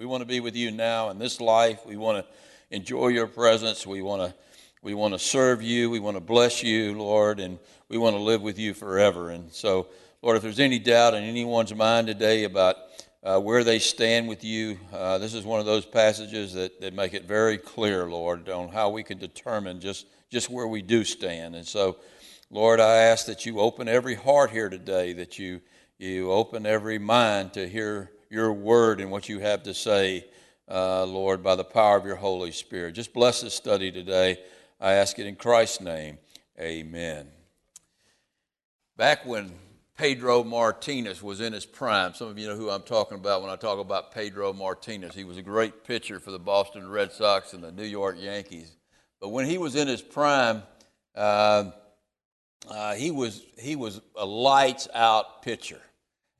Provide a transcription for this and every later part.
We want to be with you now in this life. We want to enjoy your presence. We want to we want to serve you. We want to bless you, Lord, and we want to live with you forever. And so, Lord, if there's any doubt in anyone's mind today about uh, where they stand with you, uh, this is one of those passages that, that make it very clear, Lord, on how we can determine just, just where we do stand. And so, Lord, I ask that you open every heart here today, that you, you open every mind to hear your word and what you have to say, uh, Lord, by the power of your Holy Spirit. Just bless this study today. I ask it in Christ's name. Amen. Back when Pedro Martinez was in his prime, some of you know who I'm talking about when I talk about Pedro Martinez. He was a great pitcher for the Boston Red Sox and the New York Yankees. But when he was in his prime, uh, uh, he was he was a lights out pitcher,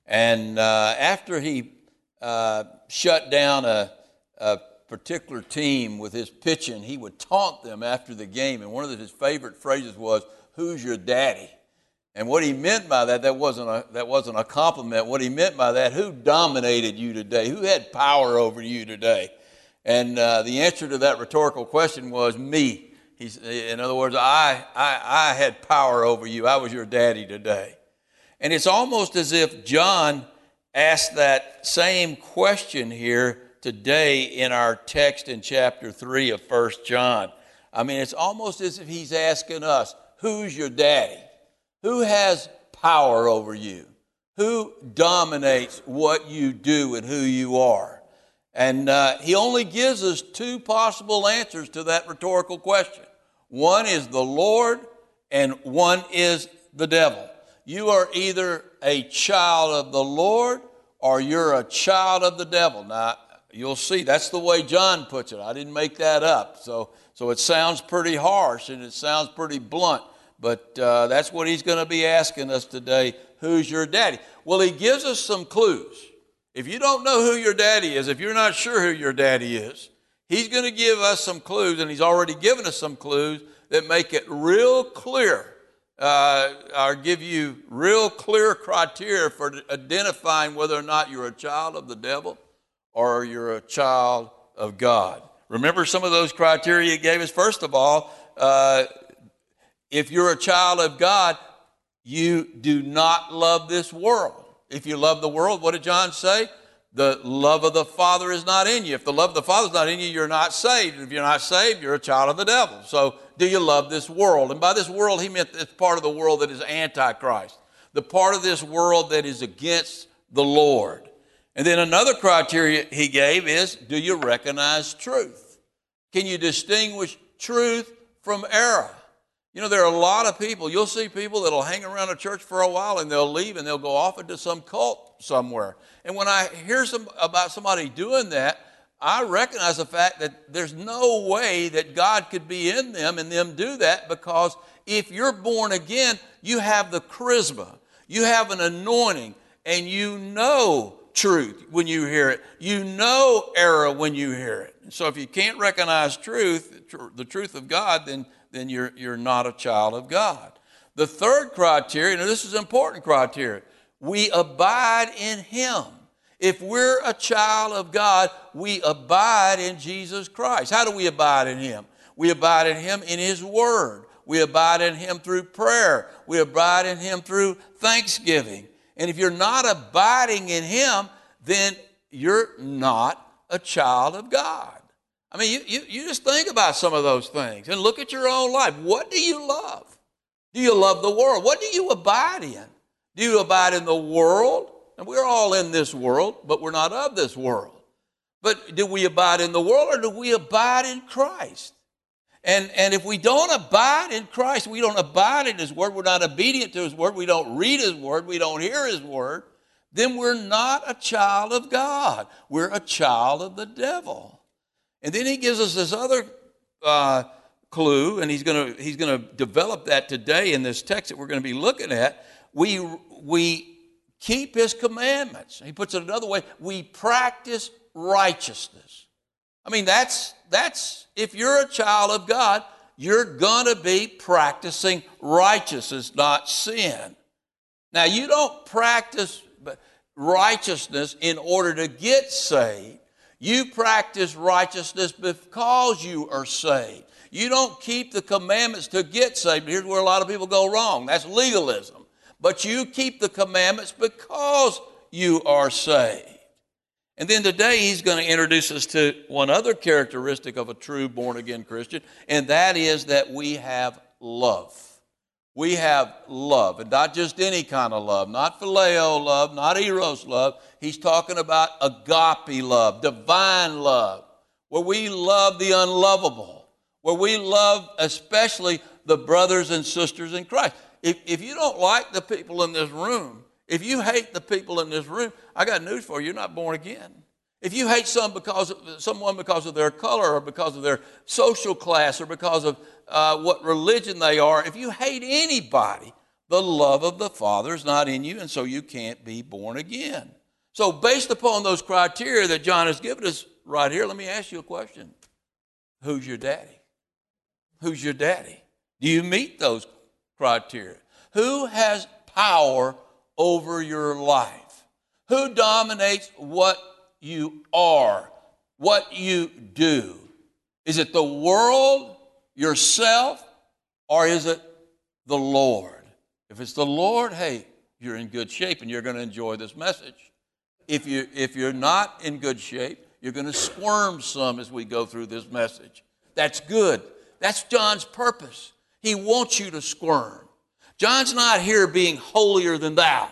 and uh, after he uh, shut down a, a particular team with his pitching, he would taunt them after the game. And one of his favorite phrases was, Who's your daddy? And what he meant by that, that wasn't, a, that wasn't a compliment. What he meant by that, who dominated you today? Who had power over you today? And uh, the answer to that rhetorical question was me. He's, in other words, I, I, I had power over you. I was your daddy today. And it's almost as if John asked that same question here today in our text in chapter 3 of 1 John. I mean, it's almost as if he's asking us, Who's your daddy? Who has power over you? Who dominates what you do and who you are? And uh, he only gives us two possible answers to that rhetorical question. One is the Lord, and one is the devil. You are either a child of the Lord or you're a child of the devil. Now, You'll see that's the way John puts it. I didn't make that up. So, so it sounds pretty harsh and it sounds pretty blunt, but uh, that's what he's going to be asking us today. Who's your daddy? Well, he gives us some clues. If you don't know who your daddy is, if you're not sure who your daddy is, he's going to give us some clues, and he's already given us some clues that make it real clear uh, or give you real clear criteria for identifying whether or not you're a child of the devil or you're a child of God. Remember some of those criteria he gave us? First of all, uh, if you're a child of God, you do not love this world. If you love the world, what did John say? The love of the Father is not in you. If the love of the Father is not in you, you're not saved. And If you're not saved, you're a child of the devil. So, do you love this world? And by this world, he meant this part of the world that is antichrist, the part of this world that is against the Lord. And then another criteria he gave is do you recognize truth? Can you distinguish truth from error? You know, there are a lot of people, you'll see people that'll hang around a church for a while and they'll leave and they'll go off into some cult somewhere. And when I hear some, about somebody doing that, I recognize the fact that there's no way that God could be in them and them do that because if you're born again, you have the charisma, you have an anointing, and you know truth when you hear it. You know error when you hear it. So if you can't recognize truth, the truth of God, then, then you're, you're not a child of God. The third criteria, and this is an important criteria, we abide in Him. If we're a child of God, we abide in Jesus Christ. How do we abide in Him? We abide in Him in His Word. We abide in Him through prayer. We abide in Him through thanksgiving. And if you're not abiding in Him, then you're not a child of God. I mean, you, you, you just think about some of those things and look at your own life. What do you love? Do you love the world? What do you abide in? Do you abide in the world? And we're all in this world, but we're not of this world. But do we abide in the world or do we abide in Christ? And, and if we don't abide in Christ, we don't abide in His Word, we're not obedient to His Word, we don't read His Word, we don't hear His Word, then we're not a child of God. We're a child of the devil. And then He gives us this other uh, clue, and He's going to he's gonna develop that today in this text that we're going to be looking at. We, we keep His commandments. He puts it another way we practice righteousness. I mean, that's, that's, if you're a child of God, you're going to be practicing righteousness, not sin. Now, you don't practice righteousness in order to get saved. You practice righteousness because you are saved. You don't keep the commandments to get saved. Here's where a lot of people go wrong that's legalism. But you keep the commandments because you are saved. And then today he's going to introduce us to one other characteristic of a true born again Christian, and that is that we have love. We have love, and not just any kind of love, not phileo love, not eros love. He's talking about agape love, divine love, where we love the unlovable, where we love especially the brothers and sisters in Christ. If, if you don't like the people in this room, if you hate the people in this room, I got news for you, you're not born again. If you hate some because of, someone because of their color or because of their social class or because of uh, what religion they are, if you hate anybody, the love of the Father is not in you, and so you can't be born again. So, based upon those criteria that John has given us right here, let me ask you a question Who's your daddy? Who's your daddy? Do you meet those criteria? Who has power over your life? Who dominates what you are, what you do? Is it the world, yourself, or is it the Lord? If it's the Lord, hey, you're in good shape and you're going to enjoy this message. If, you, if you're not in good shape, you're going to squirm some as we go through this message. That's good. That's John's purpose. He wants you to squirm. John's not here being holier than thou.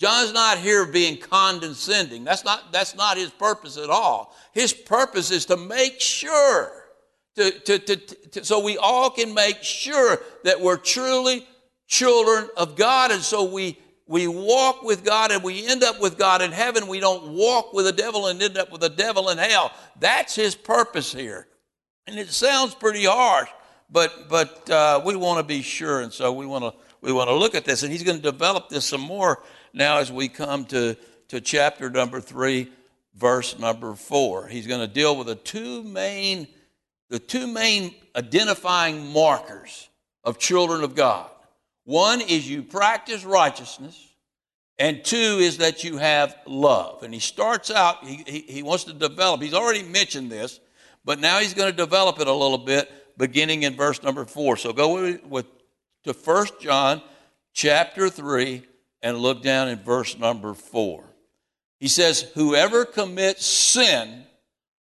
John's not here being condescending. That's not, that's not his purpose at all. His purpose is to make sure, to, to, to, to, so we all can make sure that we're truly children of God. And so we, we walk with God and we end up with God in heaven. We don't walk with the devil and end up with the devil in hell. That's his purpose here. And it sounds pretty harsh, but, but uh, we want to be sure. And so we want to we want to look at this. And he's going to develop this some more now as we come to, to chapter number three, verse number four. He's going to deal with the two main, the two main identifying markers of children of God. One is you practice righteousness, and two is that you have love. And he starts out, he, he, he wants to develop, he's already mentioned this, but now he's going to develop it a little bit beginning in verse number four. So go with, with to 1 John chapter 3 and look down in verse number 4. He says, Whoever commits sin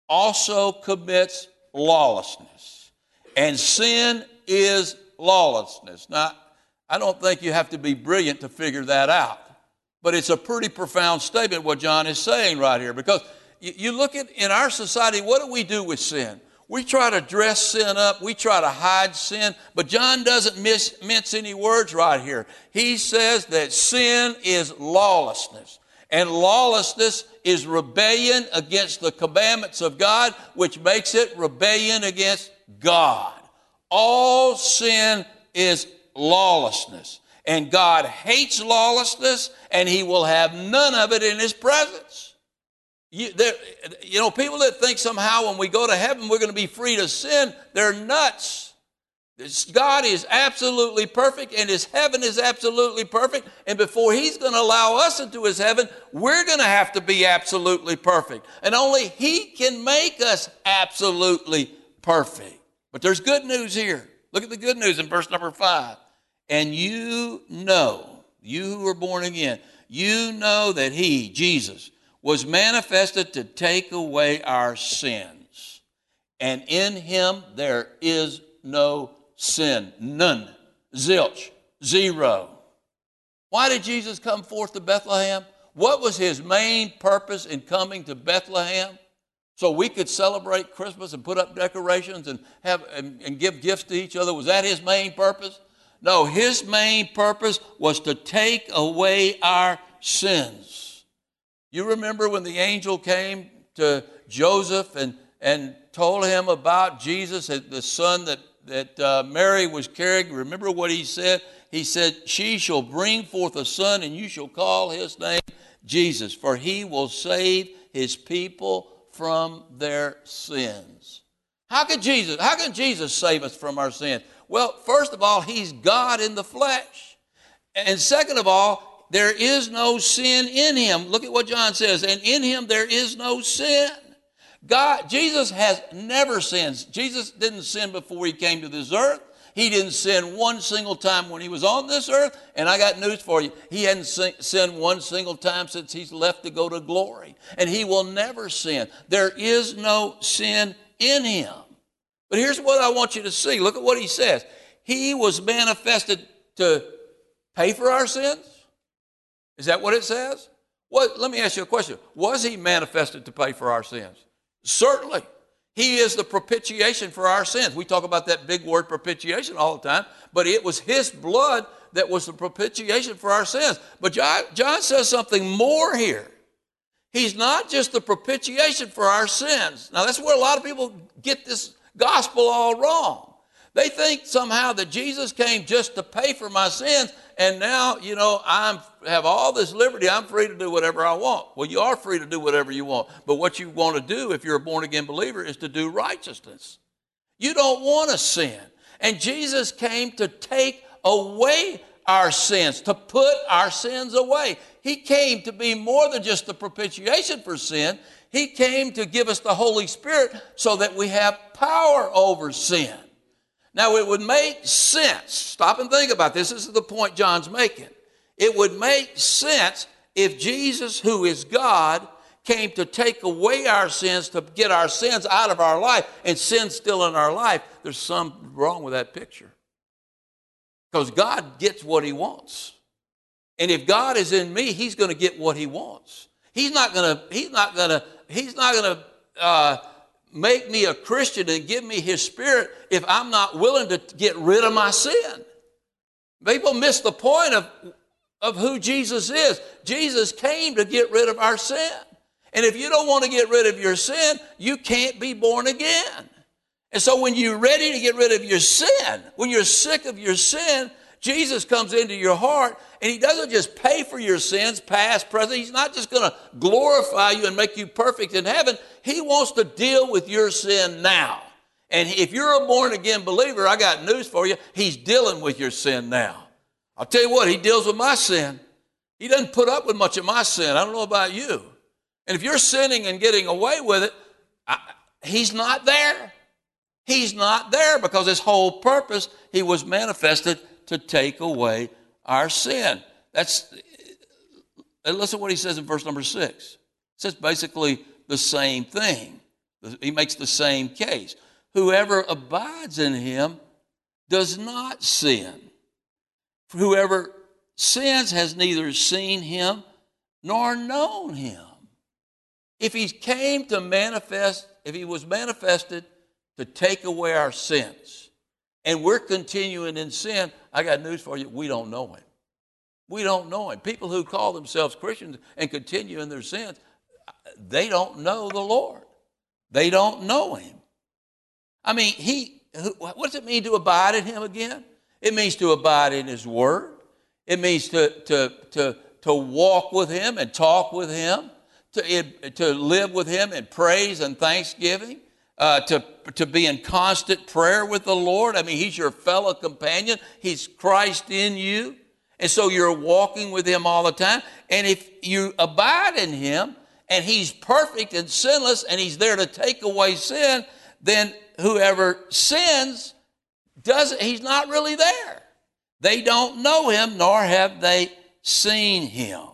also commits lawlessness. And sin is lawlessness. Now, I don't think you have to be brilliant to figure that out. But it's a pretty profound statement what John is saying right here because you look at in our society, what do we do with sin? We try to dress sin up. We try to hide sin. But John doesn't miss, mince any words right here. He says that sin is lawlessness. And lawlessness is rebellion against the commandments of God, which makes it rebellion against God. All sin is lawlessness. And God hates lawlessness, and He will have none of it in His presence. You, you know, people that think somehow when we go to heaven we're going to be free to sin, they're nuts. God is absolutely perfect and his heaven is absolutely perfect. And before he's going to allow us into his heaven, we're going to have to be absolutely perfect. And only he can make us absolutely perfect. But there's good news here. Look at the good news in verse number five. And you know, you who are born again, you know that he, Jesus, was manifested to take away our sins. And in him there is no sin. None. Zilch. Zero. Why did Jesus come forth to Bethlehem? What was his main purpose in coming to Bethlehem? So we could celebrate Christmas and put up decorations and have and, and give gifts to each other. Was that his main purpose? No, his main purpose was to take away our sins. You remember when the angel came to Joseph and, and told him about Jesus, the son that, that uh, Mary was carrying? Remember what he said? He said, She shall bring forth a son, and you shall call his name Jesus, for he will save his people from their sins. How can Jesus, how can Jesus save us from our sins? Well, first of all, he's God in the flesh. And second of all, there is no sin in him. Look at what John says. And in him there is no sin. God, Jesus has never sinned. Jesus didn't sin before he came to this earth. He didn't sin one single time when he was on this earth. And I got news for you. He hadn't sinned one single time since he's left to go to glory. And he will never sin. There is no sin in him. But here's what I want you to see. Look at what he says. He was manifested to pay for our sins. Is that what it says? What, let me ask you a question. Was he manifested to pay for our sins? Certainly. He is the propitiation for our sins. We talk about that big word propitiation all the time, but it was His blood that was the propitiation for our sins. But John, John says something more here. He's not just the propitiation for our sins. Now, that's where a lot of people get this gospel all wrong. They think somehow that Jesus came just to pay for my sins, and now, you know, I have all this liberty. I'm free to do whatever I want. Well, you are free to do whatever you want. But what you want to do if you're a born again believer is to do righteousness. You don't want to sin. And Jesus came to take away our sins, to put our sins away. He came to be more than just the propitiation for sin. He came to give us the Holy Spirit so that we have power over sin. Now, it would make sense. Stop and think about this. This is the point John's making. It would make sense if Jesus, who is God, came to take away our sins, to get our sins out of our life, and sin still in our life. There's something wrong with that picture. Because God gets what he wants. And if God is in me, he's going to get what he wants. He's not going to, he's not going to, he's not going to, uh, make me a Christian and give me His Spirit if I'm not willing to get rid of my sin. People miss the point of, of who Jesus is. Jesus came to get rid of our sin. And if you don't want to get rid of your sin, you can't be born again. And so when you're ready to get rid of your sin, when you're sick of your sin, Jesus comes into your heart and he doesn't just pay for your sins, past, present. He's not just going to glorify you and make you perfect in heaven. He wants to deal with your sin now. And if you're a born again believer, I got news for you. He's dealing with your sin now. I'll tell you what, he deals with my sin. He doesn't put up with much of my sin. I don't know about you. And if you're sinning and getting away with it, I, he's not there. He's not there because his whole purpose, he was manifested to take away our sin. That's uh, listen to what he says in verse number six. It says basically the same thing. He makes the same case. Whoever abides in him does not sin. Whoever sins has neither seen him nor known him. If he came to manifest, if he was manifested to take away our sins, and we're continuing in sin, I got news for you. We don't know him. We don't know him. People who call themselves Christians and continue in their sins, they don't know the Lord. They don't know him. I mean, he, what does it mean to abide in him again? It means to abide in his word. It means to, to, to, to walk with him and talk with him, to, to live with him in praise and thanksgiving uh, to, to be in constant prayer with the Lord. I mean, He's your fellow companion, He's Christ in you. And so you're walking with Him all the time. And if you abide in Him and He's perfect and sinless and He's there to take away sin, then whoever sins doesn't, He's not really there. They don't know Him, nor have they seen Him.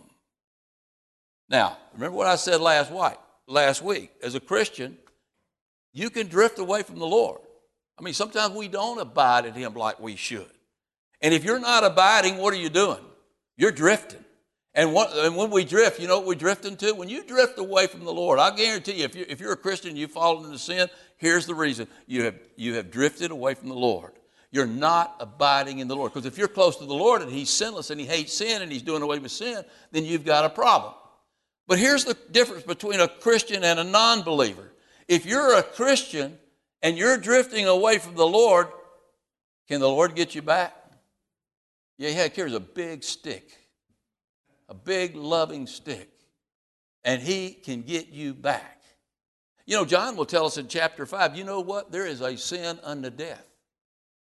Now, remember what I said last, week. last week. As a Christian, you can drift away from the Lord. I mean, sometimes we don't abide in Him like we should. And if you're not abiding, what are you doing? You're drifting. And, what, and when we drift, you know what we're drifting to? When you drift away from the Lord, I guarantee you, if, you, if you're a Christian, you've fallen into sin, here's the reason. You have, you have drifted away from the Lord. You're not abiding in the Lord. Because if you're close to the Lord and He's sinless and He hates sin and He's doing away with sin, then you've got a problem. But here's the difference between a Christian and a non believer if you're a Christian and you're drifting away from the Lord, can the Lord get you back? Yeah, here's a big stick, a big loving stick, and He can get you back. You know, John will tell us in chapter 5, you know what? There is a sin unto death.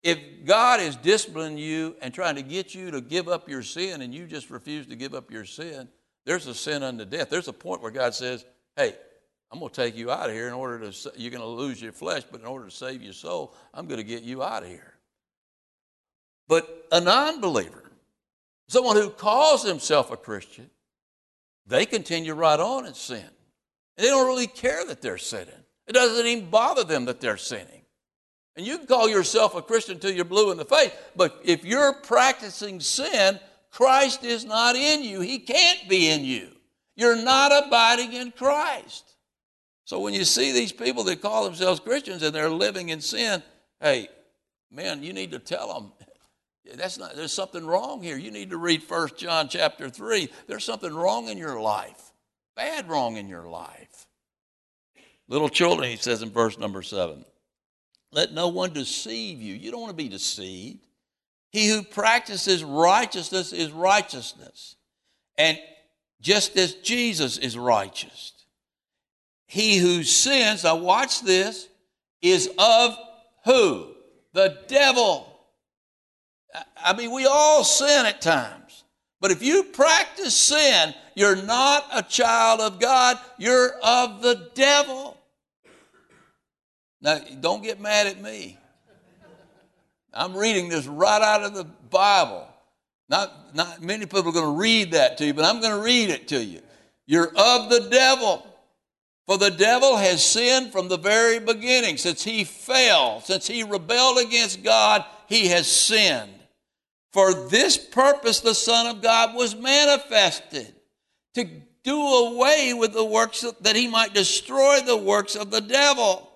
If God is disciplining you and trying to get you to give up your sin and you just refuse to give up your sin, there's a sin unto death. There's a point where God says, hey, I'm going to take you out of here in order to, you're going to lose your flesh, but in order to save your soul, I'm going to get you out of here. But a non believer, someone who calls himself a Christian, they continue right on in sin. And they don't really care that they're sinning. It doesn't even bother them that they're sinning. And you can call yourself a Christian till you're blue in the face, but if you're practicing sin, Christ is not in you. He can't be in you. You're not abiding in Christ. So when you see these people that call themselves Christians and they're living in sin, hey, man, you need to tell them that's not there's something wrong here. You need to read First John chapter 3. There's something wrong in your life. Bad wrong in your life. Little children, he says in verse number 7. Let no one deceive you. You don't want to be deceived. He who practices righteousness is righteousness. And just as Jesus is righteous. He who sins, now watch this, is of who? The devil. I mean, we all sin at times. But if you practice sin, you're not a child of God, you're of the devil. Now, don't get mad at me. I'm reading this right out of the Bible. Not, not many people are going to read that to you, but I'm going to read it to you. You're of the devil. For the devil has sinned from the very beginning. Since he fell, since he rebelled against God, he has sinned. For this purpose the Son of God was manifested to do away with the works that he might destroy the works of the devil.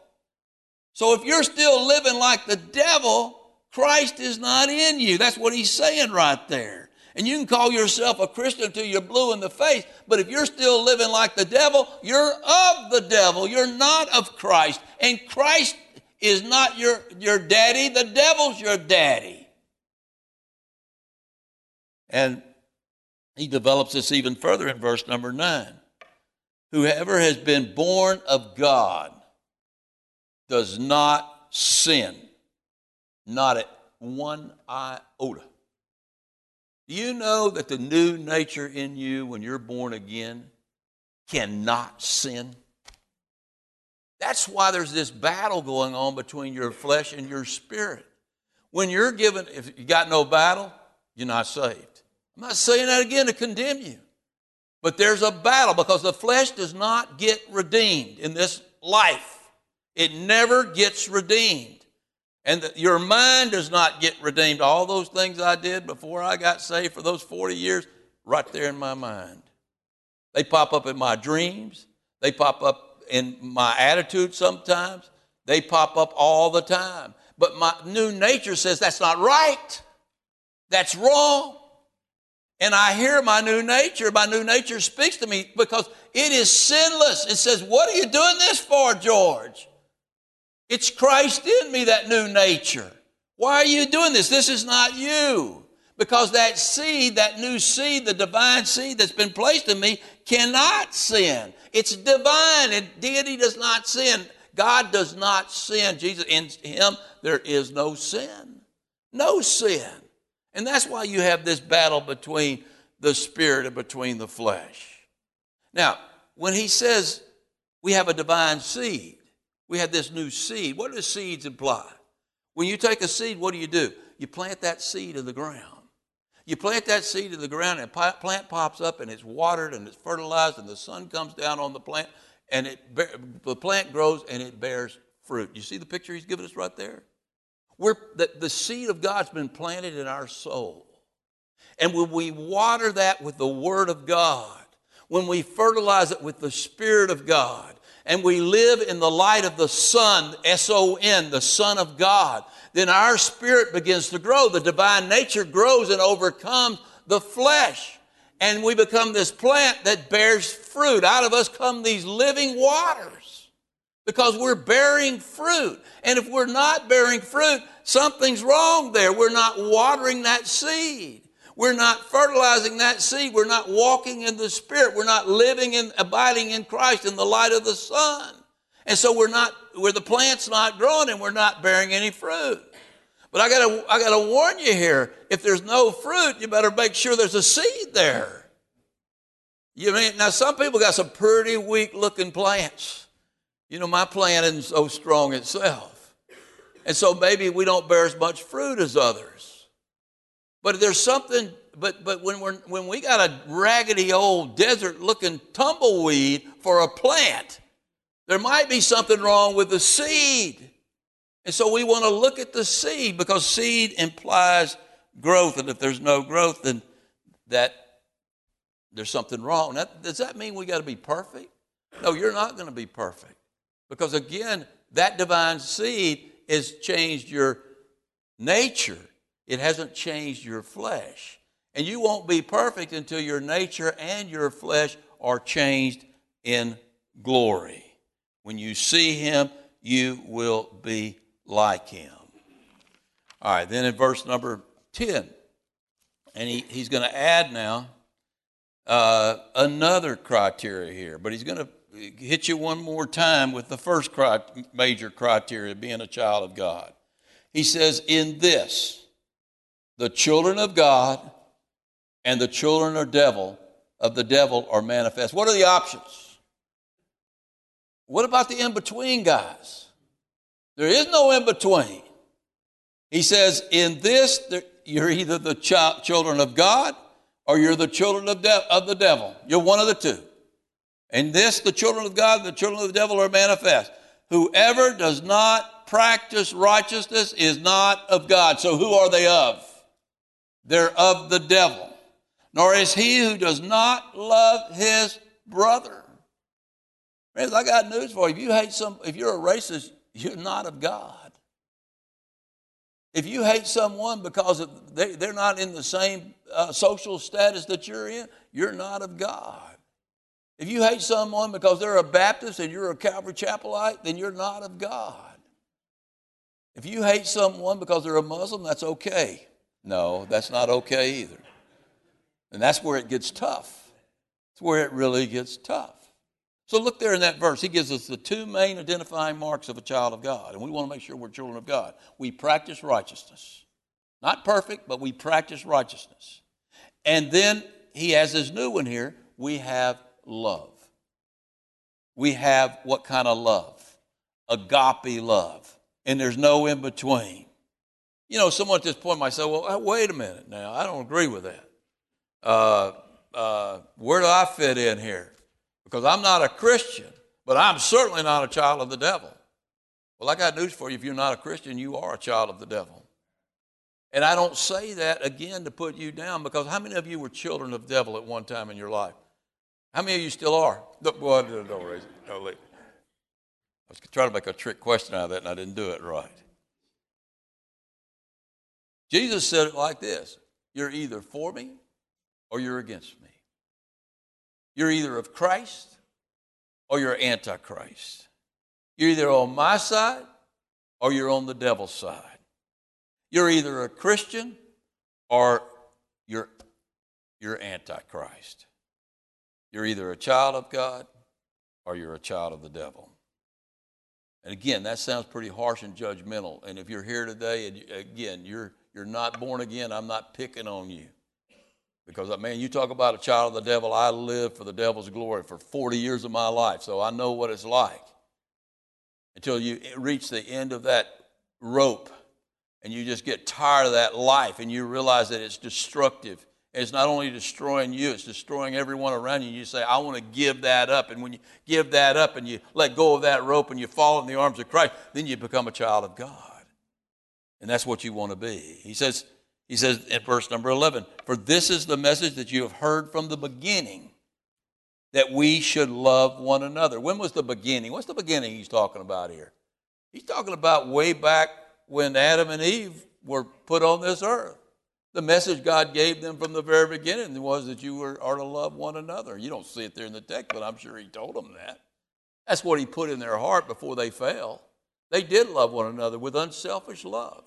So if you're still living like the devil, Christ is not in you. That's what he's saying right there. And you can call yourself a Christian until you're blue in the face, but if you're still living like the devil, you're of the devil. You're not of Christ. And Christ is not your, your daddy, the devil's your daddy. And he develops this even further in verse number nine. Whoever has been born of God does not sin, not at one iota. Do you know that the new nature in you when you're born again cannot sin? That's why there's this battle going on between your flesh and your spirit. When you're given, if you got no battle, you're not saved. I'm not saying that again to condemn you, but there's a battle because the flesh does not get redeemed in this life. It never gets redeemed. And that your mind does not get redeemed. All those things I did before I got saved for those 40 years, right there in my mind. They pop up in my dreams. They pop up in my attitude sometimes. They pop up all the time. But my new nature says that's not right. That's wrong. And I hear my new nature. My new nature speaks to me because it is sinless. It says, What are you doing this for, George? It's Christ in me, that new nature. Why are you doing this? This is not you. Because that seed, that new seed, the divine seed that's been placed in me, cannot sin. It's divine, and deity does not sin. God does not sin. Jesus, in Him, there is no sin. No sin. And that's why you have this battle between the spirit and between the flesh. Now, when He says we have a divine seed, we had this new seed. What do seeds imply? When you take a seed, what do you do? You plant that seed in the ground. You plant that seed in the ground, and plant pops up, and it's watered, and it's fertilized, and the sun comes down on the plant, and it the plant grows, and it bears fruit. You see the picture he's given us right there? We're, the, the seed of God's been planted in our soul. And when we water that with the Word of God, when we fertilize it with the Spirit of God, and we live in the light of the Son, S O N, the Son of God, then our spirit begins to grow. The divine nature grows and overcomes the flesh. And we become this plant that bears fruit. Out of us come these living waters because we're bearing fruit. And if we're not bearing fruit, something's wrong there. We're not watering that seed. We're not fertilizing that seed. We're not walking in the Spirit. We're not living and abiding in Christ in the light of the sun. And so we're not, where the plant's not growing and we're not bearing any fruit. But I gotta, I gotta warn you here, if there's no fruit, you better make sure there's a seed there. You mean now some people got some pretty weak looking plants. You know, my plant isn't so strong itself. And so maybe we don't bear as much fruit as others. But there's something, but but when we're when we got a raggedy old desert looking tumbleweed for a plant, there might be something wrong with the seed. And so we want to look at the seed because seed implies growth. And if there's no growth, then that there's something wrong. Now, does that mean we got to be perfect? No, you're not going to be perfect. Because again, that divine seed has changed your nature. It hasn't changed your flesh. And you won't be perfect until your nature and your flesh are changed in glory. When you see him, you will be like him. All right, then in verse number 10, and he, he's going to add now uh, another criteria here, but he's going to hit you one more time with the first cri- major criteria being a child of God. He says, In this, the children of God and the children of devil of the devil are manifest. What are the options? What about the in between guys? There is no in between. He says, In this, you're either the ch- children of God or you're the children of, de- of the devil. You're one of the two. In this, the children of God and the children of the devil are manifest. Whoever does not practice righteousness is not of God. So who are they of? They're of the devil. Nor is he who does not love his brother. Friends, I got news for you. If you hate some, if you're a racist, you're not of God. If you hate someone because they, they're not in the same uh, social status that you're in, you're not of God. If you hate someone because they're a Baptist and you're a Calvary Chapelite, then you're not of God. If you hate someone because they're a Muslim, that's okay. No, that's not okay either. And that's where it gets tough. It's where it really gets tough. So look there in that verse. He gives us the two main identifying marks of a child of God. And we want to make sure we're children of God. We practice righteousness. Not perfect, but we practice righteousness. And then he has this new one here. We have love. We have what kind of love? Agape love. And there's no in between. You know, someone at this point might say, well, wait a minute now. I don't agree with that. Uh, uh, where do I fit in here? because I'm not a Christian, but I'm certainly not a child of the devil. Well, I got news for you. If you're not a Christian, you are a child of the devil. And I don't say that again to put you down because how many of you were children of the devil at one time in your life? How many of you still are? Well, don't raise it. Don't leave. I was trying to make a trick question out of that and I didn't do it right. Jesus said it like this You're either for me or you're against me. You're either of Christ or you're antichrist. You're either on my side or you're on the devil's side. You're either a Christian or you're, you're antichrist. You're either a child of God or you're a child of the devil. And again, that sounds pretty harsh and judgmental. And if you're here today, again, you're, you're not born again, I'm not picking on you. Because, uh, man, you talk about a child of the devil. I lived for the devil's glory for 40 years of my life, so I know what it's like. Until you reach the end of that rope and you just get tired of that life and you realize that it's destructive. And it's not only destroying you, it's destroying everyone around you. You say, I want to give that up. And when you give that up and you let go of that rope and you fall in the arms of Christ, then you become a child of God. And that's what you want to be. He says, he says in verse number 11, For this is the message that you have heard from the beginning, that we should love one another. When was the beginning? What's the beginning he's talking about here? He's talking about way back when Adam and Eve were put on this earth. The message God gave them from the very beginning was that you are to love one another. You don't see it there in the text, but I'm sure He told them that. That's what He put in their heart before they fell. They did love one another with unselfish love.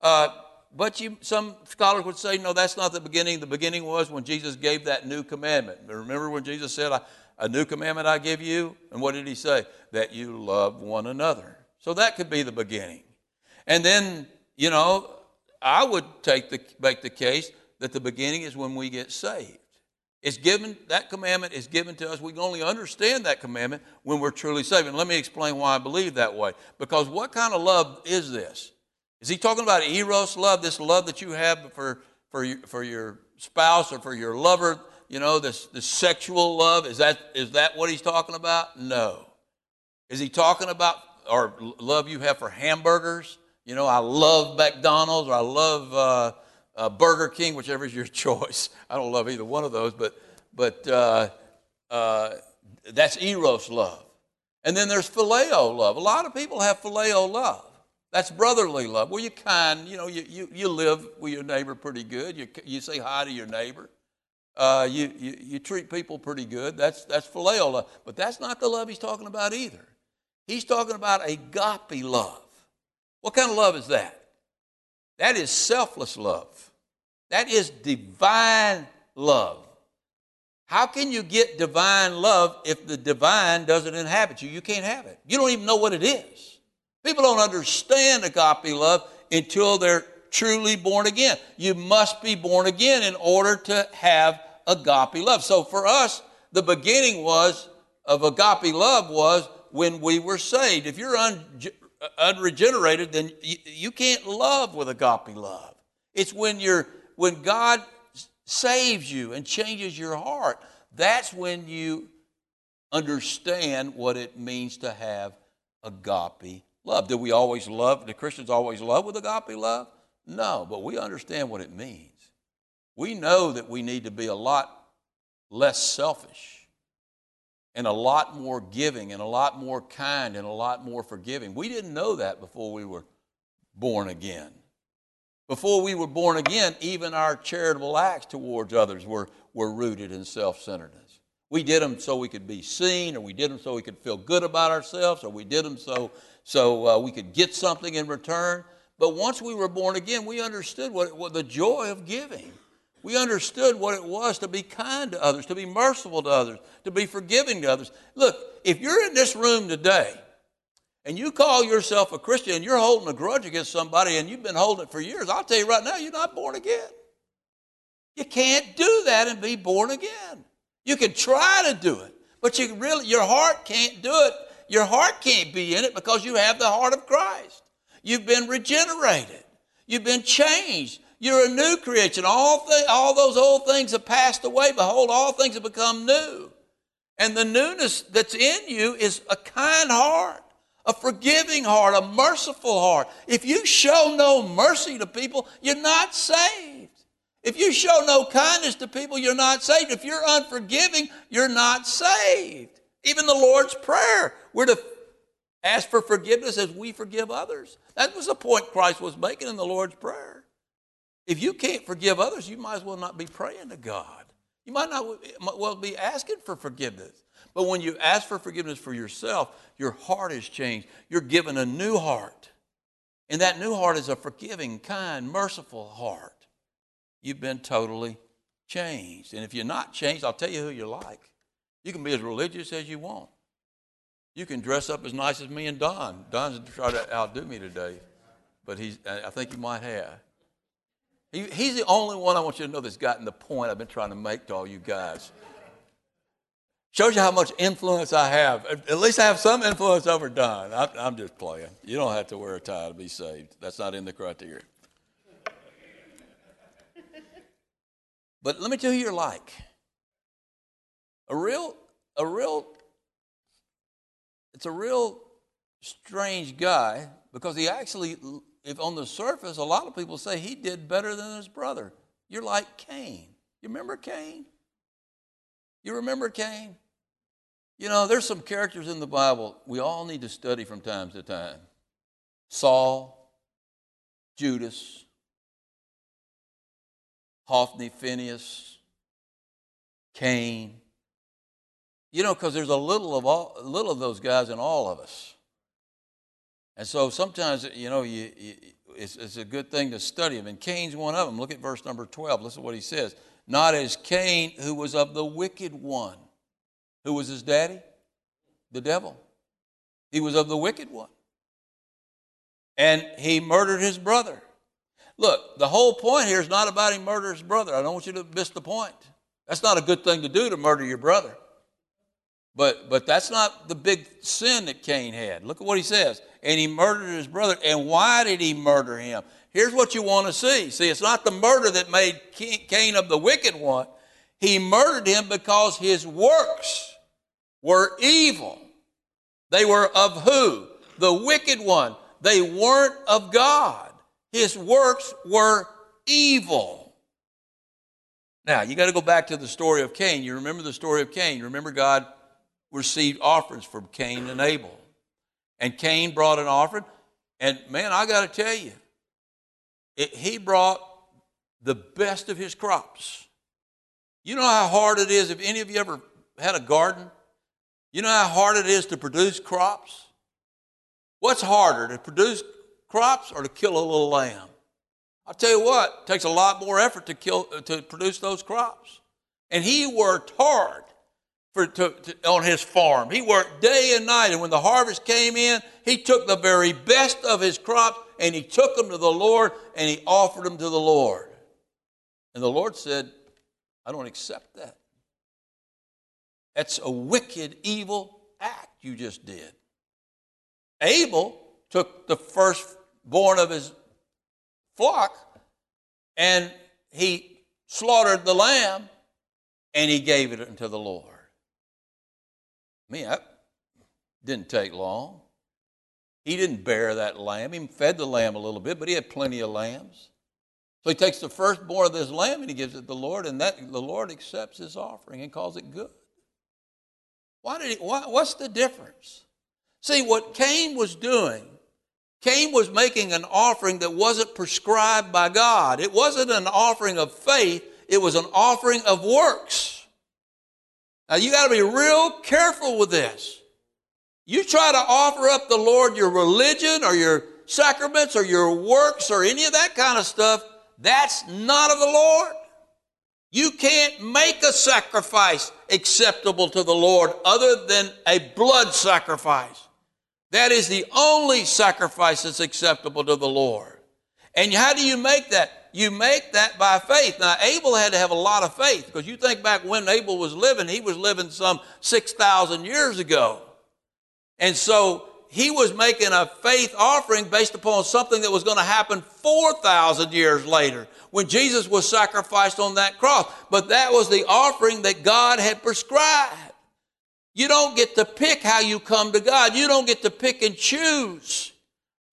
Uh, but you, some scholars would say, no, that's not the beginning. The beginning was when Jesus gave that new commandment. Remember when Jesus said, A new commandment I give you? And what did he say? That you love one another. So that could be the beginning. And then, you know, I would take the, make the case that the beginning is when we get saved. It's given, that commandment is given to us. We can only understand that commandment when we're truly saved. And let me explain why I believe that way. Because what kind of love is this? Is he talking about eros love, this love that you have for, for, for your spouse or for your lover, you know, this, this sexual love? Is that, is that what he's talking about? No. Is he talking about, or love you have for hamburgers? You know, I love McDonald's or I love uh, uh, Burger King, whichever is your choice. I don't love either one of those, but, but uh, uh, that's eros love. And then there's phileo love. A lot of people have phileo love. That's brotherly love. Well, you kind, you know, you, you, you live with your neighbor pretty good. You, you say hi to your neighbor. Uh, you, you, you treat people pretty good. That's, that's phileo love. But that's not the love he's talking about either. He's talking about agape love. What kind of love is that? That is selfless love. That is divine love. How can you get divine love if the divine doesn't inhabit you? You can't have it. You don't even know what it is. People don't understand agape love until they're truly born again. You must be born again in order to have agape love. So for us, the beginning was of agape love was when we were saved. If you're un, unregenerated, then you, you can't love with agape love. It's when you're when God saves you and changes your heart. That's when you understand what it means to have agape love. Do we always love? Do Christians always love with agape love? No, but we understand what it means. We know that we need to be a lot less selfish and a lot more giving and a lot more kind and a lot more forgiving. We didn't know that before we were born again. Before we were born again, even our charitable acts towards others were, were rooted in self centeredness. We did them so we could be seen, or we did them so we could feel good about ourselves, or we did them so, so uh, we could get something in return. But once we were born again, we understood what, what the joy of giving. We understood what it was to be kind to others, to be merciful to others, to be forgiving to others. Look, if you're in this room today and you call yourself a Christian and you're holding a grudge against somebody and you've been holding it for years, I'll tell you right now, you're not born again. You can't do that and be born again. You can try to do it, but you really your heart can't do it. Your heart can't be in it because you have the heart of Christ. You've been regenerated. You've been changed. You're a new creation. All, th- all those old things have passed away. Behold, all things have become new. And the newness that's in you is a kind heart, a forgiving heart, a merciful heart. If you show no mercy to people, you're not saved. If you show no kindness to people, you're not saved. If you're unforgiving, you're not saved. Even the Lord's Prayer, we're to ask for forgiveness as we forgive others. That was the point Christ was making in the Lord's Prayer. If you can't forgive others, you might as well not be praying to God. You might not well be asking for forgiveness. But when you ask for forgiveness for yourself, your heart is changed. You're given a new heart. And that new heart is a forgiving, kind, merciful heart. You've been totally changed. And if you're not changed, I'll tell you who you're like. You can be as religious as you want. You can dress up as nice as me and Don. Don's trying to outdo me today, but he's, I think he might have. He, he's the only one I want you to know that's gotten the point I've been trying to make to all you guys. Shows you how much influence I have. At least I have some influence over Don. I, I'm just playing. You don't have to wear a tie to be saved. That's not in the criteria. But let me tell you you're like. A real, a real, it's a real strange guy because he actually if on the surface, a lot of people say he did better than his brother. You're like Cain. You remember Cain? You remember Cain? You know, there's some characters in the Bible we all need to study from time to time Saul, Judas, Hophni, Phineas, Cain. You know, because there's a little of all, little of those guys in all of us. And so sometimes, you know, you, you, it's, it's, a good thing to study them. And Cain's one of them. Look at verse number 12. Listen to what he says. Not as Cain, who was of the wicked one. Who was his daddy? The devil. He was of the wicked one. And he murdered his brother. Look, the whole point here is not about him murdering his brother. I don't want you to miss the point. That's not a good thing to do to murder your brother. But, but that's not the big sin that Cain had. Look at what he says. And he murdered his brother. And why did he murder him? Here's what you want to see. See, it's not the murder that made Cain of the wicked one. He murdered him because his works were evil. They were of who? The wicked one. They weren't of God. His works were evil. Now, you got to go back to the story of Cain. You remember the story of Cain. You remember God received offerings from Cain and Abel. And Cain brought an offering. And man, I got to tell you, it, he brought the best of his crops. You know how hard it is, if any of you ever had a garden, you know how hard it is to produce crops? What's harder, to produce crops or to kill a little lamb? I'll tell you what, it takes a lot more effort to, kill, to produce those crops. And he worked hard for, to, to, on his farm. He worked day and night, and when the harvest came in, he took the very best of his crops and he took them to the Lord and he offered them to the Lord. And the Lord said, I don't accept that. That's a wicked, evil act you just did. Abel took the firstborn of his flock and he slaughtered the lamb and he gave it unto the Lord. Me, that didn't take long. He didn't bear that lamb. He fed the lamb a little bit, but he had plenty of lambs. So he takes the firstborn of this lamb and he gives it to the Lord, and that the Lord accepts his offering and calls it good. Why did he, why, what's the difference? See, what Cain was doing, Cain was making an offering that wasn't prescribed by God. It wasn't an offering of faith, it was an offering of works. Now you got to be real careful with this. You try to offer up the Lord your religion or your sacraments or your works or any of that kind of stuff, that's not of the Lord. You can't make a sacrifice acceptable to the Lord other than a blood sacrifice. That is the only sacrifice that's acceptable to the Lord. And how do you make that? You make that by faith. Now, Abel had to have a lot of faith because you think back when Abel was living, he was living some 6,000 years ago. And so he was making a faith offering based upon something that was going to happen 4,000 years later when Jesus was sacrificed on that cross. But that was the offering that God had prescribed. You don't get to pick how you come to God. You don't get to pick and choose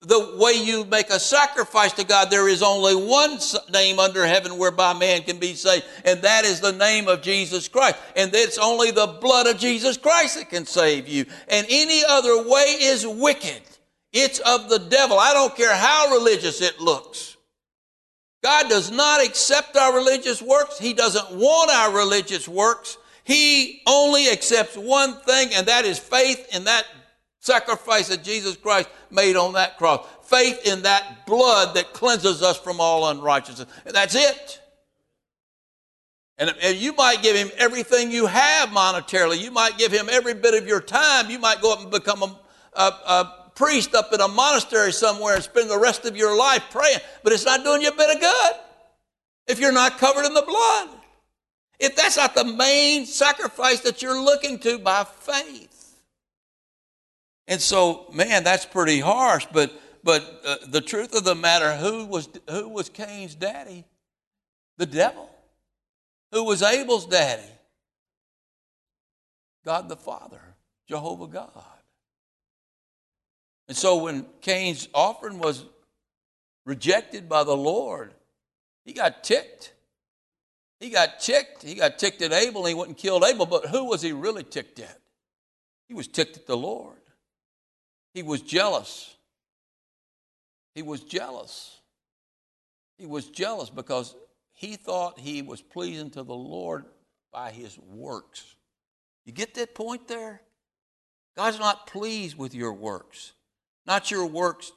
the way you make a sacrifice to God, there is only one name under heaven whereby man can be saved, and that is the name of Jesus Christ. And it's only the blood of Jesus Christ that can save you. And any other way is wicked. It's of the devil. I don't care how religious it looks. God does not accept our religious works. He doesn't want our religious works. He only accepts one thing, and that is faith in that sacrifice that Jesus Christ made on that cross. Faith in that blood that cleanses us from all unrighteousness. And that's it. And, and you might give him everything you have monetarily. You might give him every bit of your time. You might go up and become a, a, a priest up in a monastery somewhere and spend the rest of your life praying. But it's not doing you a bit of good if you're not covered in the blood. If that's not the main sacrifice that you're looking to by faith. And so, man, that's pretty harsh. But but uh, the truth of the matter, who was who was Cain's daddy? The devil. Who was Abel's daddy? God the Father, Jehovah God. And so when Cain's offering was rejected by the Lord, he got ticked. He got ticked. He got ticked at Abel and he went and killed Abel. But who was he really ticked at? He was ticked at the Lord. He was jealous. He was jealous. He was jealous because he thought he was pleasing to the Lord by his works. You get that point there? God's not pleased with your works, not your works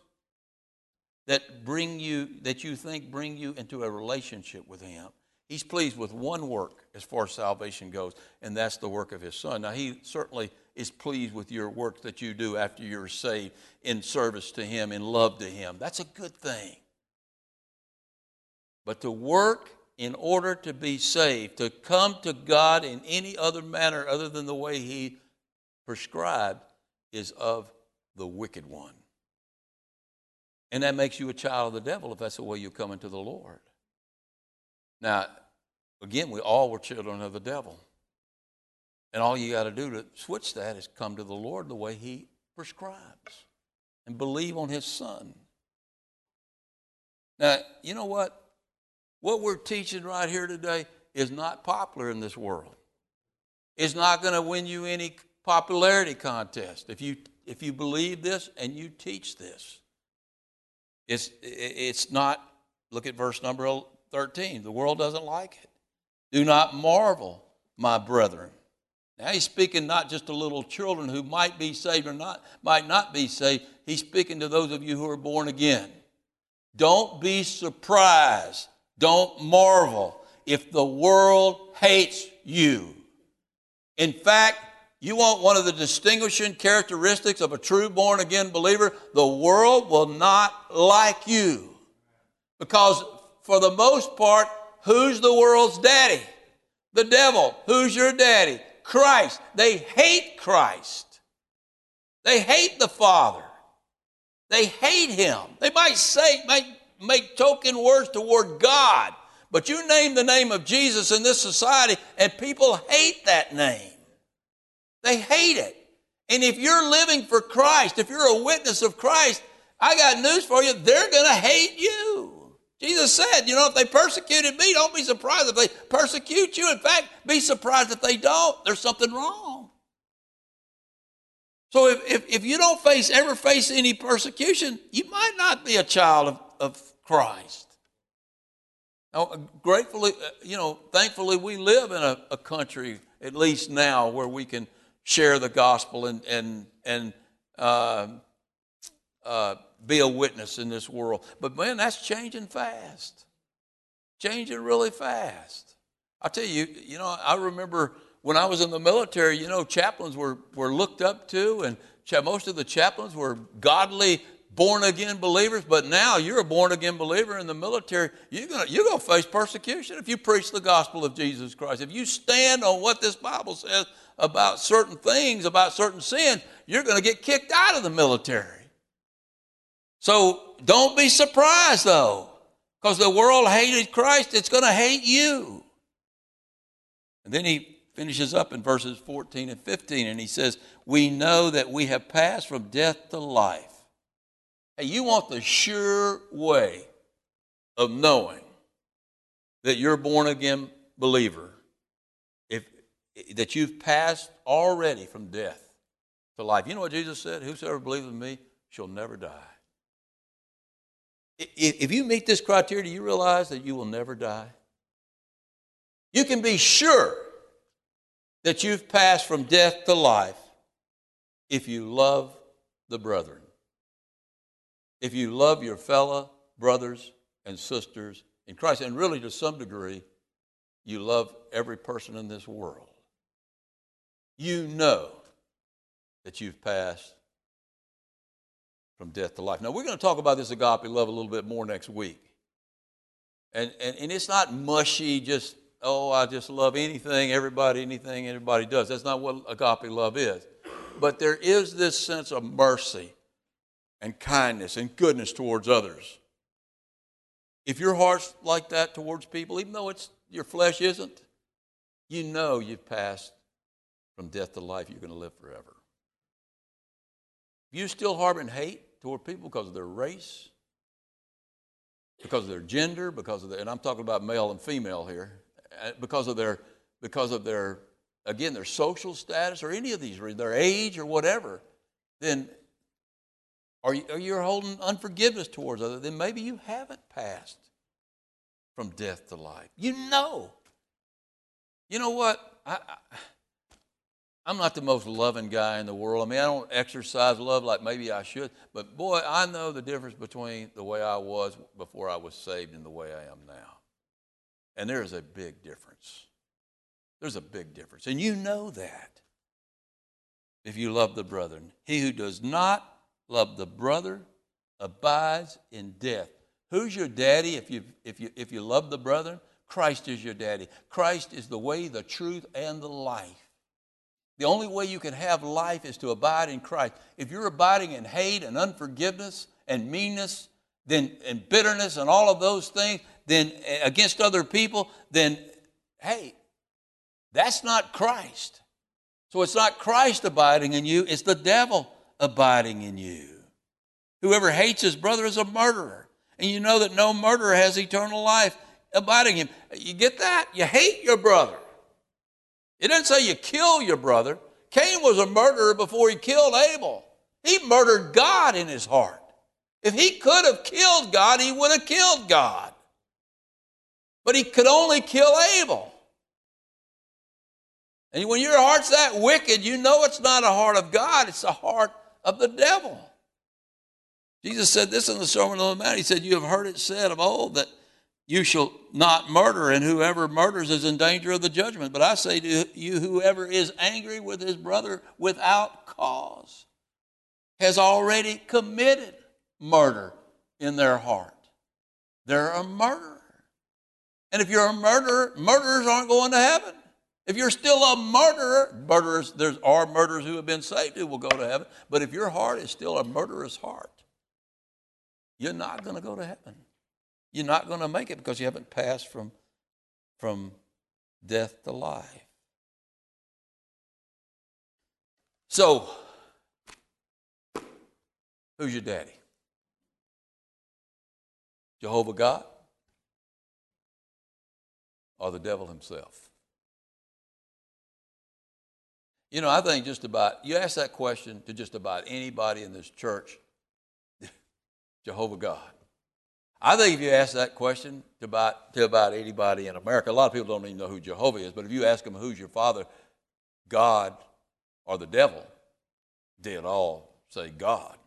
that bring you that you think bring you into a relationship with him. He's pleased with one work as far as salvation goes, and that's the work of his son. Now he certainly is pleased with your work that you do after you're saved in service to Him, in love to Him. That's a good thing. But to work in order to be saved, to come to God in any other manner other than the way He prescribed, is of the wicked one. And that makes you a child of the devil if that's the way you come into the Lord. Now, again, we all were children of the devil. And all you got to do to switch that is come to the Lord the way He prescribes and believe on His Son. Now, you know what? What we're teaching right here today is not popular in this world. It's not going to win you any popularity contest if you if you believe this and you teach this. It's it's not look at verse number 13. The world doesn't like it. Do not marvel, my brethren. Now he's speaking not just to little children who might be saved or not, might not be saved. He's speaking to those of you who are born again. Don't be surprised. Don't marvel if the world hates you. In fact, you want one of the distinguishing characteristics of a true born again believer? The world will not like you. Because for the most part, who's the world's daddy? The devil. Who's your daddy? Christ. They hate Christ. They hate the Father. They hate him. They might say, might make token words toward God, but you name the name of Jesus in this society, and people hate that name. They hate it. And if you're living for Christ, if you're a witness of Christ, I got news for you, they're going to hate you. Jesus said, you know, if they persecuted me, don't be surprised if they persecute you. In fact, be surprised if they don't. There's something wrong. So if, if, if, you don't face ever face any persecution, you might not be a child of, of Christ. Now, gratefully, uh, you know, thankfully, we live in a, a country, at least now, where we can share the gospel and and and uh, uh, be a witness in this world. But man, that's changing fast, changing really fast. I tell you, you know, I remember when I was in the military, you know, chaplains were, were looked up to, and most of the chaplains were godly, born again believers. But now you're a born again believer in the military. You're going you're gonna face persecution if you preach the gospel of Jesus Christ. If you stand on what this Bible says about certain things, about certain sins, you're going to get kicked out of the military. So don't be surprised, though, because the world hated Christ, it's going to hate you. And then he finishes up in verses 14 and 15, and he says, We know that we have passed from death to life. Hey, you want the sure way of knowing that you're born again believer, if that you've passed already from death to life. You know what Jesus said? Whosoever believes in me shall never die. If you meet this criteria, do you realize that you will never die? You can be sure that you've passed from death to life if you love the brethren. If you love your fellow brothers and sisters in Christ, and really to some degree, you love every person in this world, you know that you've passed from death to life. Now, we're going to talk about this agape love a little bit more next week. And, and, and it's not mushy, just oh, I just love anything, everybody, anything everybody does. That's not what agape love is. But there is this sense of mercy and kindness and goodness towards others. If your heart's like that towards people, even though it's your flesh isn't, you know you've passed from death to life. You're going to live forever. If you still harboring hate toward people because of their race, because of their gender, because of their, and I'm talking about male and female here, uh, because of their, because of their, again, their social status or any of these, their age or whatever, then or you're you holding unforgiveness towards others, then maybe you haven't passed from death to life. You know. You know what? I, I, am not the most loving guy in the world. I mean, I don't exercise love like maybe I should, but boy, I know the difference between the way I was before I was saved and the way I am now. And there is a big difference. There's a big difference. And you know that if you love the brethren. He who does not love the brother abides in death. Who's your daddy if you, if you, if you love the brethren? Christ is your daddy. Christ is the way, the truth, and the life. The only way you can have life is to abide in Christ. If you're abiding in hate and unforgiveness and meanness, then and bitterness and all of those things, then eh, against other people, then hey, that's not Christ. So it's not Christ abiding in you, it's the devil abiding in you. Whoever hates his brother is a murderer. And you know that no murderer has eternal life abiding in him. You get that? You hate your brother. It didn't say you kill your brother. Cain was a murderer before he killed Abel. He murdered God in his heart. If he could have killed God, he would have killed God. But he could only kill Abel. And when your heart's that wicked, you know it's not a heart of God, it's a heart of the devil. Jesus said this in the Sermon on the Mount. He said, You have heard it said of old that you shall not murder, and whoever murders is in danger of the judgment. But I say to you, whoever is angry with his brother without cause has already committed murder in their heart. They're a murderer. And if you're a murderer, murderers aren't going to heaven. If you're still a murderer, murderers, there are murderers who have been saved who will go to heaven. But if your heart is still a murderous heart, you're not going to go to heaven. You're not going to make it because you haven't passed from, from death to life. So, who's your daddy? Jehovah God or the devil himself? You know, I think just about, you ask that question to just about anybody in this church, Jehovah God. I think if you ask that question to about, to about anybody in America, a lot of people don't even know who Jehovah is, but if you ask them who's your father, God or the devil, they'd all say God.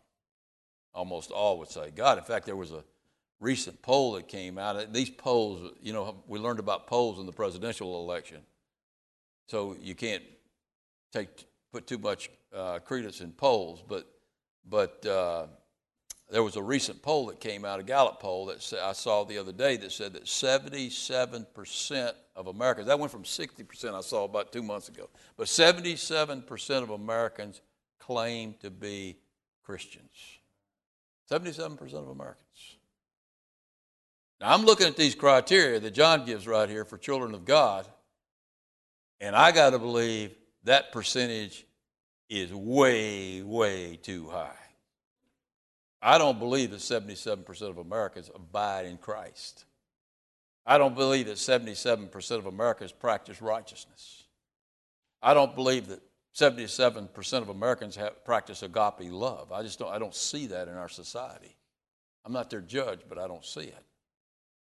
Almost all would say God. In fact, there was a recent poll that came out. These polls, you know, we learned about polls in the presidential election. So you can't take put too much uh, credence in polls, but but uh, there was a recent poll that came out, a Gallup poll that I saw the other day that said that 77% of Americans, that went from 60% I saw about two months ago, but 77% of Americans claim to be Christians. 77% of Americans. Now I'm looking at these criteria that John gives right here for children of God, and I got to believe that percentage is way, way too high. I don't believe that 77% of Americans abide in Christ. I don't believe that 77% of Americans practice righteousness. I don't believe that 77% of Americans have, practice agape love. I just don't, I don't see that in our society. I'm not their judge, but I don't see it.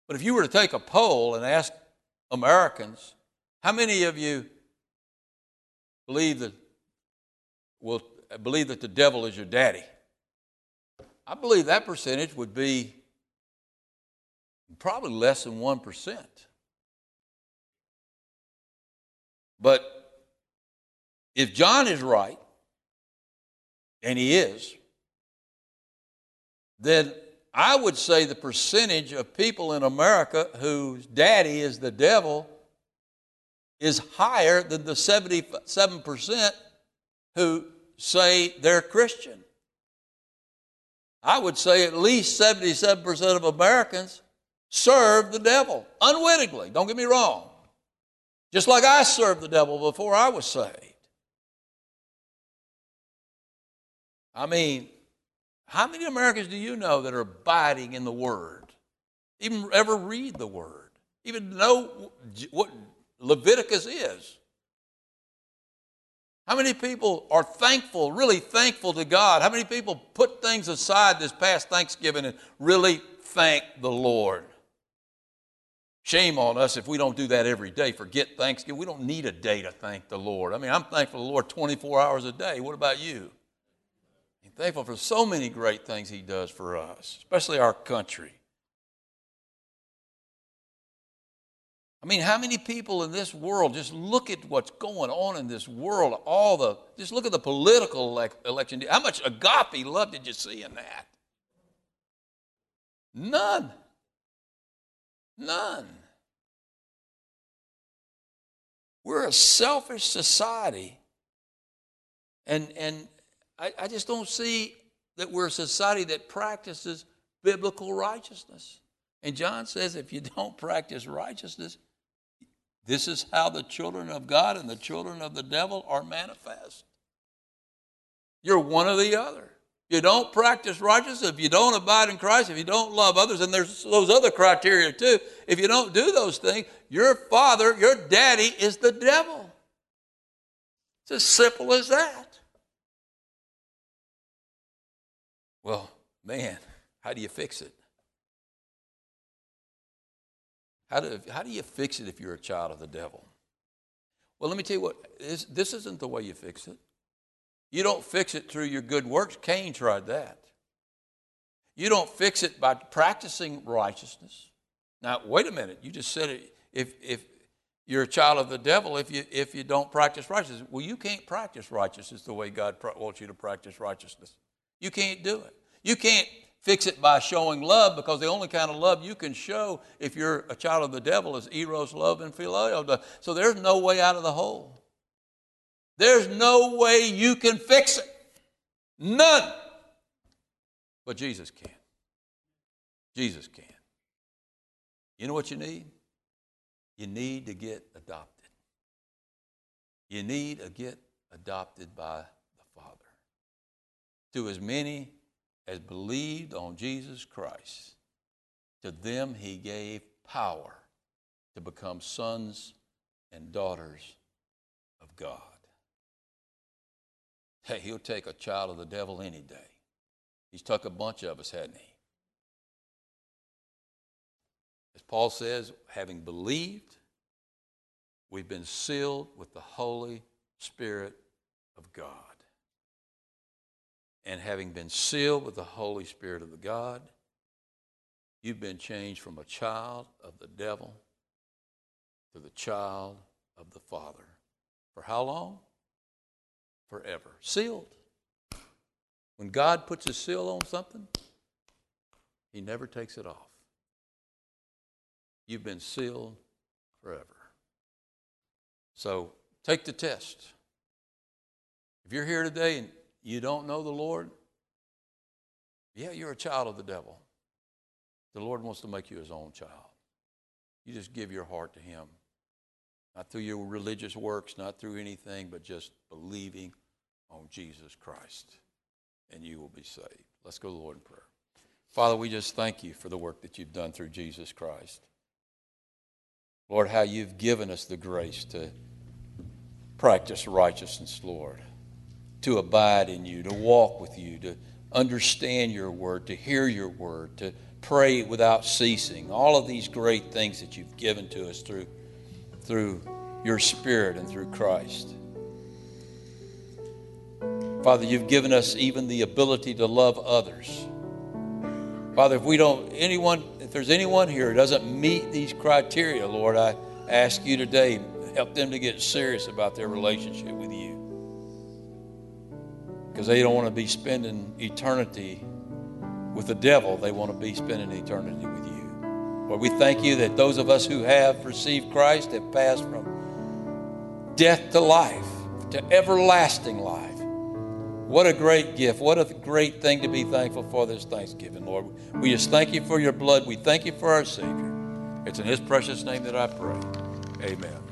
But if you were to take a poll and ask Americans, how many of you believe that will believe that the devil is your daddy? I believe that percentage would be probably less than 1%. But if John is right, and he is, then I would say the percentage of people in America whose daddy is the devil is higher than the 77% who say they're Christian. I would say at least 77% of Americans serve the devil unwittingly. Don't get me wrong. Just like I served the devil before I was saved. I mean, how many Americans do you know that are abiding in the Word? Even ever read the Word? Even know what Leviticus is? How many people are thankful, really thankful to God? How many people put things aside this past Thanksgiving and really thank the Lord? Shame on us if we don't do that every day. Forget Thanksgiving. We don't need a day to thank the Lord. I mean, I'm thankful to the Lord 24 hours a day. What about you? I'm thankful for so many great things He does for us, especially our country. I mean, how many people in this world just look at what's going on in this world? All the just look at the political election. How much agape love did you see in that? None. None. We're a selfish society. And, and I, I just don't see that we're a society that practices biblical righteousness. And John says if you don't practice righteousness, this is how the children of God and the children of the devil are manifest. You're one or the other. You don't practice righteousness, if you don't abide in Christ, if you don't love others, and there's those other criteria too. If you don't do those things, your father, your daddy is the devil. It's as simple as that. Well, man, how do you fix it? How do, how do you fix it if you're a child of the devil? Well, let me tell you what, this, this isn't the way you fix it. You don't fix it through your good works. Cain tried that. You don't fix it by practicing righteousness. Now, wait a minute. You just said it. If, if you're a child of the devil, if you, if you don't practice righteousness, well, you can't practice righteousness the way God wants you to practice righteousness. You can't do it. You can't fix it by showing love because the only kind of love you can show if you're a child of the devil is eros love and phileo. So there's no way out of the hole. There's no way you can fix it. None. But Jesus can. Jesus can. You know what you need? You need to get adopted. You need to get adopted by the Father. To as many as believed on Jesus Christ, to them he gave power to become sons and daughters of God. Hey, he'll take a child of the devil any day. He's took a bunch of us, hadn't he? As Paul says, having believed, we've been sealed with the Holy Spirit of God. And having been sealed with the Holy Spirit of the God, you've been changed from a child of the devil to the child of the Father. For how long? forever. Sealed. When God puts a seal on something, He never takes it off. You've been sealed forever. So take the test. If you're here today and you don't know the Lord, yeah, you're a child of the devil. The Lord wants to make you his own child. You just give your heart to Him. Not through your religious works, not through anything, but just believing on Jesus Christ, and you will be saved. Let's go to the Lord in prayer. Father, we just thank you for the work that you've done through Jesus Christ. Lord, how you've given us the grace to practice righteousness, Lord, to abide in you, to walk with you, to understand your word, to hear your word, to pray without ceasing. All of these great things that you've given to us through through your Spirit and through Christ. Father, you've given us even the ability to love others. Father, if we don't, anyone, if there's anyone here who doesn't meet these criteria, Lord, I ask you today, help them to get serious about their relationship with you. Because they don't want to be spending eternity with the devil, they want to be spending eternity with you. Lord, we thank you that those of us who have received Christ have passed from death to life, to everlasting life. What a great gift. What a great thing to be thankful for this Thanksgiving, Lord. We just thank you for your blood. We thank you for our Savior. It's in His precious name that I pray. Amen.